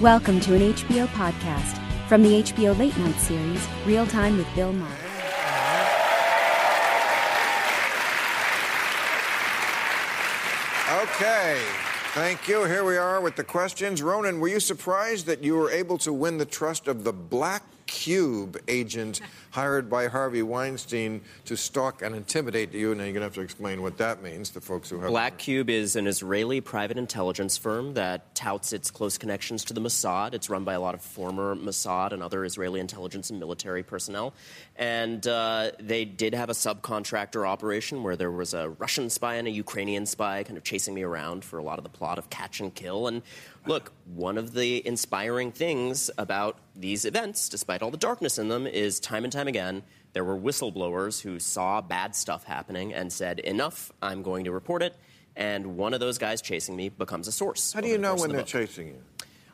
Welcome to an HBO podcast from the HBO Late Night series, Real Time with Bill Maher. Okay. Thank you. Here we are with the questions. Ronan, were you surprised that you were able to win the trust of the Black Cube agent hired by Harvey Weinstein to stalk and intimidate you? Now, you're going to have to explain what that means to folks who have. Black Cube is an Israeli private intelligence firm that touts its close connections to the Mossad. It's run by a lot of former Mossad and other Israeli intelligence and military personnel. And uh, they did have a subcontractor operation where there was a Russian spy and a Ukrainian spy kind of chasing me around for a lot of the plot of Catch and Kill. And look, one of the inspiring things about these events, despite all the darkness in them, is time and time again, there were whistleblowers who saw bad stuff happening and said, Enough, I'm going to report it. And one of those guys chasing me becomes a source. How do you know when the they're book. chasing you?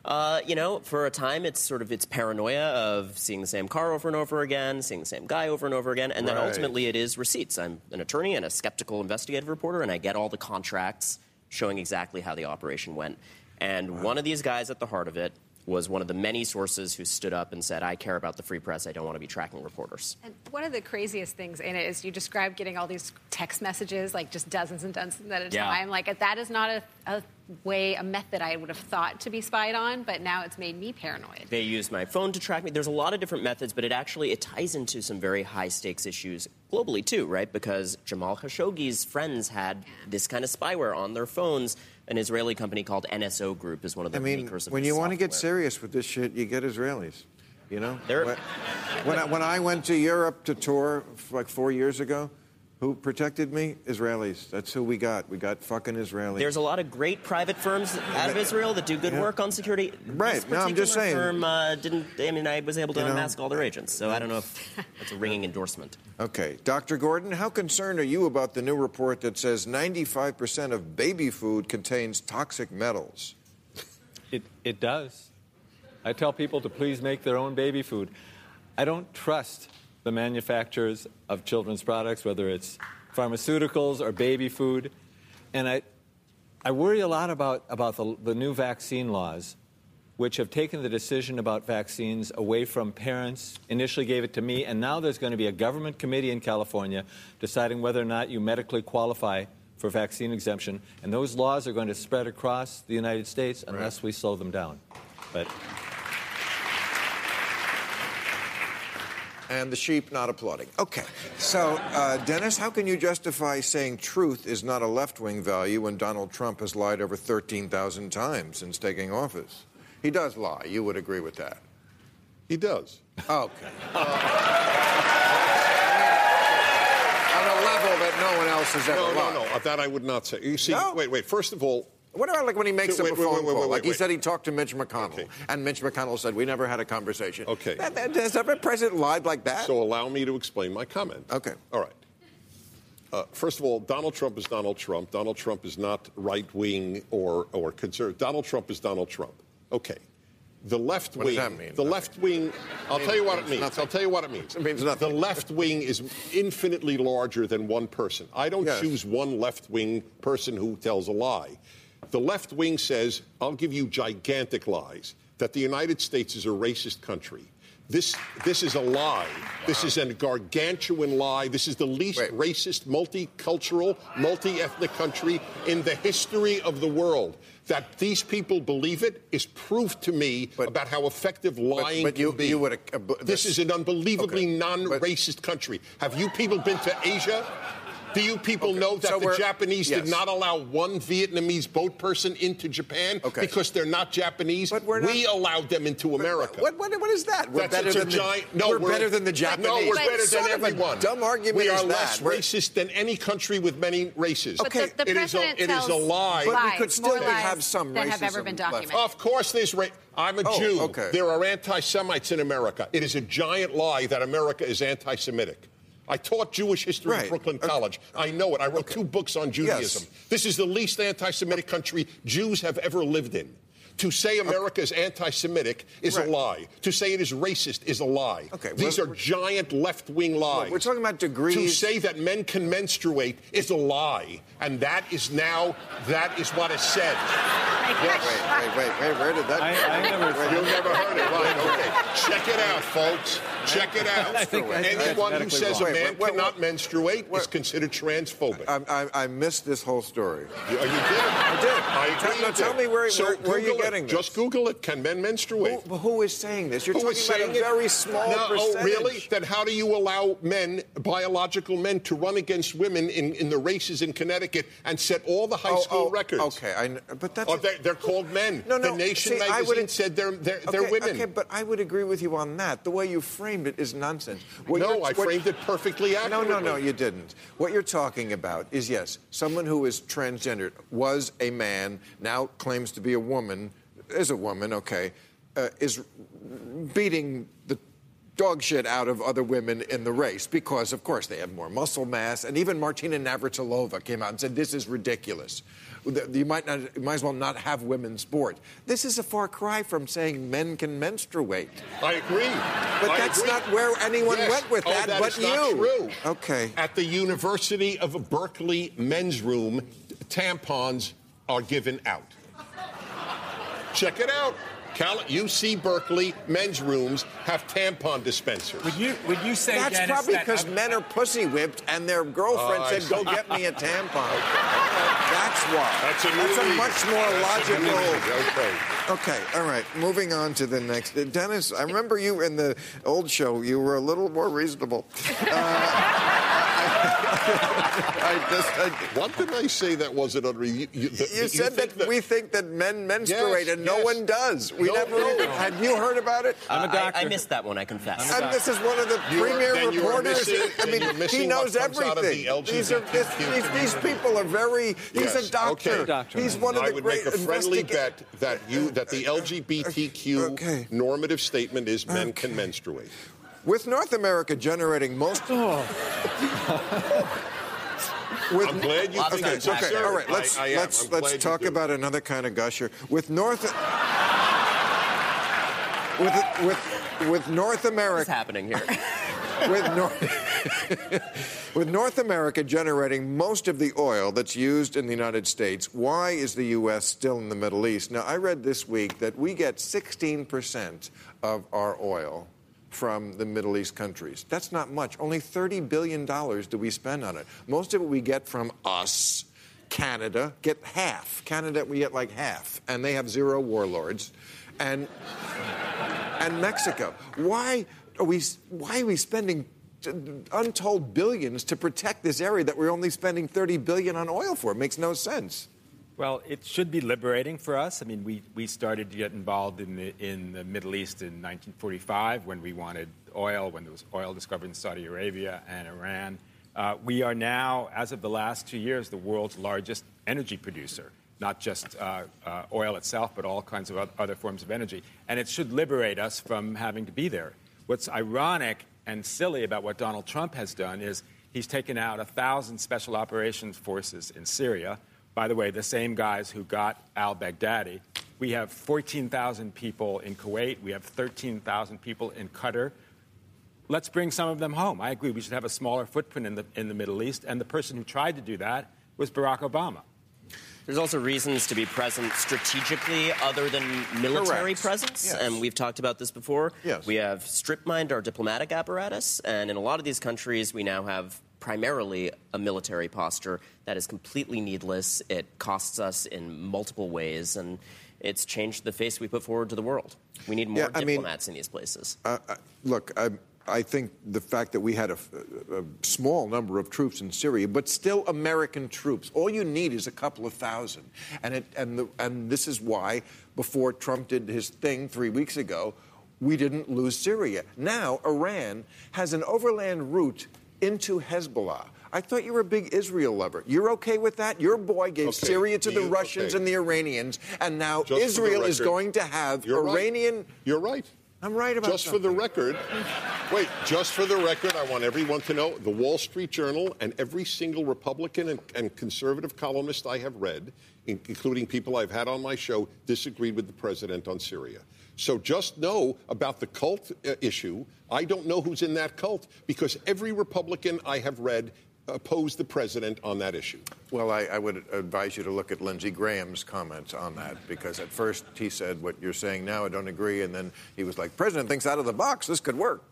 Uh, you know, for a time, it's sort of it's paranoia of seeing the same car over and over again, seeing the same guy over and over again, and then Right. ultimately it is receipts. I'm an attorney and a skeptical investigative reporter, and I get all the contracts showing exactly how the operation went. And one of these guys at the heart of it was one of the many sources who stood up and said, "I care about the free press. I don't want to be tracking reporters." And one of the craziest things in it is you described getting all these text messages, like just dozens and dozens at a Yeah. time. Like that is not a, a way, a method I would have thought to be spied on, but now it's made me paranoid. They use my phone to track me. There's a lot of different methods, but it actually it ties into some very high stakes issues globally too, right? Because Jamal Khashoggi's friends had this kind of spyware on their phones. An Israeli company called NSO Group is one of the I mean, makers of when you want to get serious with this shit, you get Israelis. You know? When- when, I, when I went to Europe to tour like four years ago, who protected me? Israelis. That's who we got. We got fucking Israelis. There's a lot of great private firms out of Israel that do good Yeah. work on security. Right. This No, I'm just particular saying. Firm uh, didn't. I mean, I was able to You know, unmask all their agents, so I don't know if that's a ringing endorsement. Okay. Dr. Gordon, how concerned are you about the new report that says 95% of baby food contains toxic metals? It, it does. I tell people to please make their own baby food. I don't trust the manufacturers of children's products, whether it's pharmaceuticals or baby food. And I, I worry a lot about, about the, the new vaccine laws, which have taken the decision about vaccines away from parents, initially gave it to me, and now there's going to be a government committee in California deciding whether or not you medically qualify for vaccine exemption. And those laws are going to spread across the United States unless we slow them down. But And the sheep not applauding. Okay. So, uh, Dennis, how can you justify saying truth is not a left wing value when Donald Trump has lied over 13,000 times since taking office? He does lie. You would agree with that. He does. Okay. On a level that no one else has ever No, no, lied. no. That I would not say. You see, No? wait, wait. First of all, What about like when he makes Wait, up a wait, phone wait, wait, call? wait, like he said he talked to Mitch McConnell, Okay. and Mitch McConnell said we never had a conversation. Okay. That- that- has every president lied like that? so allow me to explain my comment. Okay. All right. Uh, first of all, Donald Trump is Donald Trump. Donald Trump is not right wing or or conservative. Donald Trump is Donald Trump. Okay. The left What does wing. that mean? The Nothing. left wing. I'll tell you what it means. nothing. I'll tell you what it means. It means nothing. The left wing is infinitely larger than one person. I don't Yes. choose one left wing person who tells a lie. The left wing says, I'll give you gigantic lies, that the United States is a racist country. This, this is a lie. This is a gargantuan lie. This is the least Wait. racist, multicultural, multi ethnic country in the history of the world. That these people believe it is proof to me But- about how effective lying but you- can be. you would, uh, this this- is an unbelievably Okay, non racist country. Have you people been to Asia? Do you people Okay. know that So the Japanese yes. did not allow one Vietnamese boat person into Japan Okay. because they're not Japanese? But we're we allowed them into America. What, what, what is that? We're That's better such a than the. No, we're, better than the Japanese. No, we're But better than sort of a everyone. dumb argument We is are less that. We're- racist than any country with many races. Okay, the, the it is a- president it is a tells lie. But we lies, could still more lies have some that have ever racism been left. documented. Of course, there's. Ra- I'm a Oh, Jew. okay. There are anti-Semites in America. It is a giant lie that America is anti-Semitic. I taught Jewish history Right. at Brooklyn Okay. College. I know it. I wrote two books on Judaism. This is the least anti-Semitic country Jews have ever lived in. To say America is anti-Semitic is Right. a lie. To say it is racist is a lie. Okay, These we're- giant left-wing lies. we're talking about degrees. To say that men can menstruate is a lie, and that is now that is what is said. Wait, wait, wait, wait. Where did that? I, I never. You've never heard it, right? Okay, check it out, folks. Check it out. I think- I think that's Anyone who says wrong. a man Wait, wait, wait, cannot wait. menstruate is considered transphobic. I, I, I missed this whole story. You, you did. I did. I agree. Tell- no, tell me where- So where- where you Google it. Getting this? Just Google it. Can men menstruate? Who, who is saying this? You're Who talking is about a saying it? very small no, percentage. Oh, really? Then how do you allow men, biological men, to run against women in, in the races in Connecticut and set all the high Oh, school oh, records? Okay, I, kn- but that's Oh, they're, they're called men. No, no. The Nation see, I magazine wouldn't- said they're, they're, they're okay, women. Okay, but I would agree with you on that. The way you framed it is nonsense. What no, you're- I what- framed it perfectly accurately. No, no, no, you didn't. What you're talking about is yes, someone who is transgendered was a man, now claims to be a woman, is a woman, okay, uh, is beating the dog shit out of other women in the race because, of course, they have more muscle mass. And even Martina Navratilova came out and said, "This is ridiculous. You might not, you might as well not have women's sport." This is a far cry from saying men can menstruate. I agree. But I that's agree. not where anyone Yes. went with Oh, that, that but you. true. Okay. At the University of Berkeley men's room, tampons are given out. Check it out. Cal- UC Berkeley men's rooms have tampon dispensers. Would you would you say That's Dennis, probably that- because men are pussy whipped and their girlfriend I said, "Go get me a tampon." That's why. That's a That's a much more That's logical. Okay. Okay, all right. Moving on to the next. Uh, Dennis, I remember you in the old show. You were a little more reasonable. Uh, I just. I, What did I say that wasn't under you? You, the- you said think that, we think that men menstruate Yes, and no yes. one does. We No, never. no. Have you heard about it? I'm a Uh, doctor. I, I missed that one, I confess. And this is one of the You are- premier are reporters. missing- I mean, he knows what comes out of everything. the These are this, these, these people are very. He's Yes, a doctor. okay. Doctor. He's one of the great. I the would make a friendly bet that you that the LGBTQ Okay. normative statement is men can menstruate. With North America generating most. Oh. With, I'm glad you Lots think of it's Okay, absurd. all right. Let's I, I let's let's talk about another kind of gusher. With North. With with with North America. What's happening here? with North, with North America generating most of the oil that's used in the United States, why is the U.S. still in the Middle East? Now, I read this week that we get 16% of our oil from the Middle East countries. That's not much. Only $30 billion do we spend on it. Most of it we get from us. Canada get half. Canada, we get like half. And they have zero warlords. And and Mexico. Why are we why are we spending untold billions to protect this area that we're only spending 30 billion on oil for? It makes no sense. Well, it should be liberating for us. I mean, we, we started to get involved in the, in the Middle East in 1945 when we wanted oil, when there was oil discovered in Saudi Arabia and Iran. Uh, we are now, as of the last two years, the world's largest energy producer, not just uh, uh, oil itself, but all kinds of other forms of energy. And it should liberate us from having to be there. What's ironic and silly about what Donald Trump has done is he's taken out a thousand special operations forces in Syria. By the way, the same guys who got al Baghdadi. We have 14,000 people in Kuwait. We have 13,000 people in Qatar. Let's bring some of them home. I agree. We should have a smaller footprint in the, in the Middle East. And the person who tried to do that was Barack Obama. There's also reasons to be present strategically other than military Correct. presence. Yes. And we've talked about this before. Yes. We have strip mined our diplomatic apparatus. And in a lot of these countries, we now have primarily a military posture that is completely needless. It costs us in multiple ways. And it's changed the face we put forward to the world. We need more Yeah, I mean- diplomats in these places. Uh, uh, look, I, I think the fact that we had a, a, small number of troops in Syria, but still American troops. All you need is a couple of thousand, and it, and the, and this is why before Trump did his thing three weeks ago, we didn't lose Syria. Now Iran has an overland route into Hezbollah. I thought you were a big Israel lover. You're okay with that? Your boy gave Okay, Syria to the Russians okay. and the Iranians, and now Just Israel is going to have You're right. Iranian. You're right. I'm right about that. Just for the record, wait, just for the record, I want everyone to know the Wall Street Journal and every single Republican and, and conservative columnist I have read, in- including people I've had on my show, disagreed with the president on Syria. So just know about the cult uh, issue. I don't know who's in that cult because every Republican I have read opposed the president on that issue. Well, I, I would advise you to look at Lindsey Graham's comments on that because at first he said what you're saying now, I don't agree, and then he was like, "President thinks out of the box. This could work."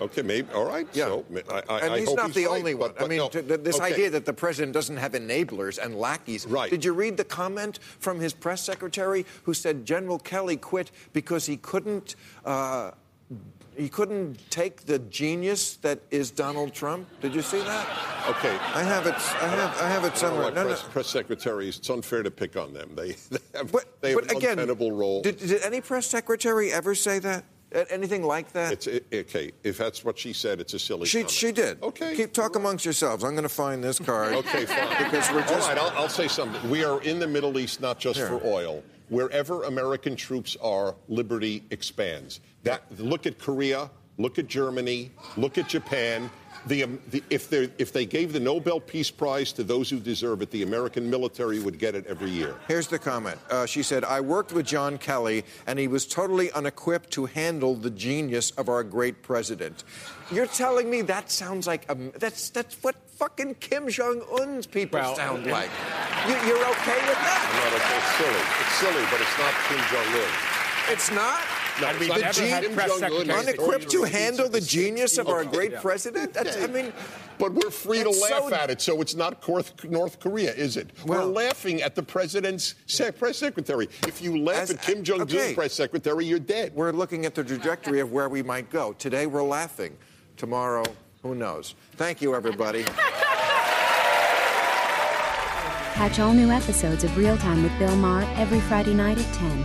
Okay, maybe. All right. Yeah, So, I, I, and he's not the right, only one. but- I mean, no. to- this Okay. idea that the president doesn't have enablers and lackeys. Right. Did you read the comment from his press secretary who said General Kelly quit because he couldn't? Uh, he couldn't take the genius that is Donald Trump. Did you see that? Okay. I have it. I have. I have it know somewhere. what No, no. press, press secretaries, it's unfair to pick on them. They, they have, But, they have but an again, untenable role. Did, did any press secretary ever say that? Anything like that? it's it- okay. If that's what she said, it's a silly. she, comment. she did. Okay. Keep talk amongst yourselves. I'm going to find this card. Okay, fine. Because we're just. right, I'll, I'll say something. We are in the Middle East not just Here. for oil. Wherever American troops are, liberty expands. That look at Korea, look at Germany, look at Japan. The, um, the, if, they if they gave the Nobel Peace Prize to those who deserve it, the American military would get it every year. Here's the comment. Uh, she said, I worked with John Kelly, and he was totally unequipped to handle the genius of our great president. You're telling me that sounds like a, that's that's what fucking Kim Jong Un's people Well, sound uh, like. You, you're okay with that? Not okay, it's silly. It's silly, but it's not Kim Jong Un. It's not. No, And it's we've not had Jong-un. press It's secretaries Unequipped to handle the genius of our Okay. great president. That's, I mean, But we're free to laugh so- at it, so it's not North, North Korea, is it? Well- we're laughing at the president's se- press secretary. If you laugh As- at Kim Jong Un's okay. press secretary, you're dead. we're looking at the trajectory of where we might go. Today we're laughing. Tomorrow, who knows? Thank you, everybody. Catch all new episodes of Real Time with Bill Maher every Friday night at 10,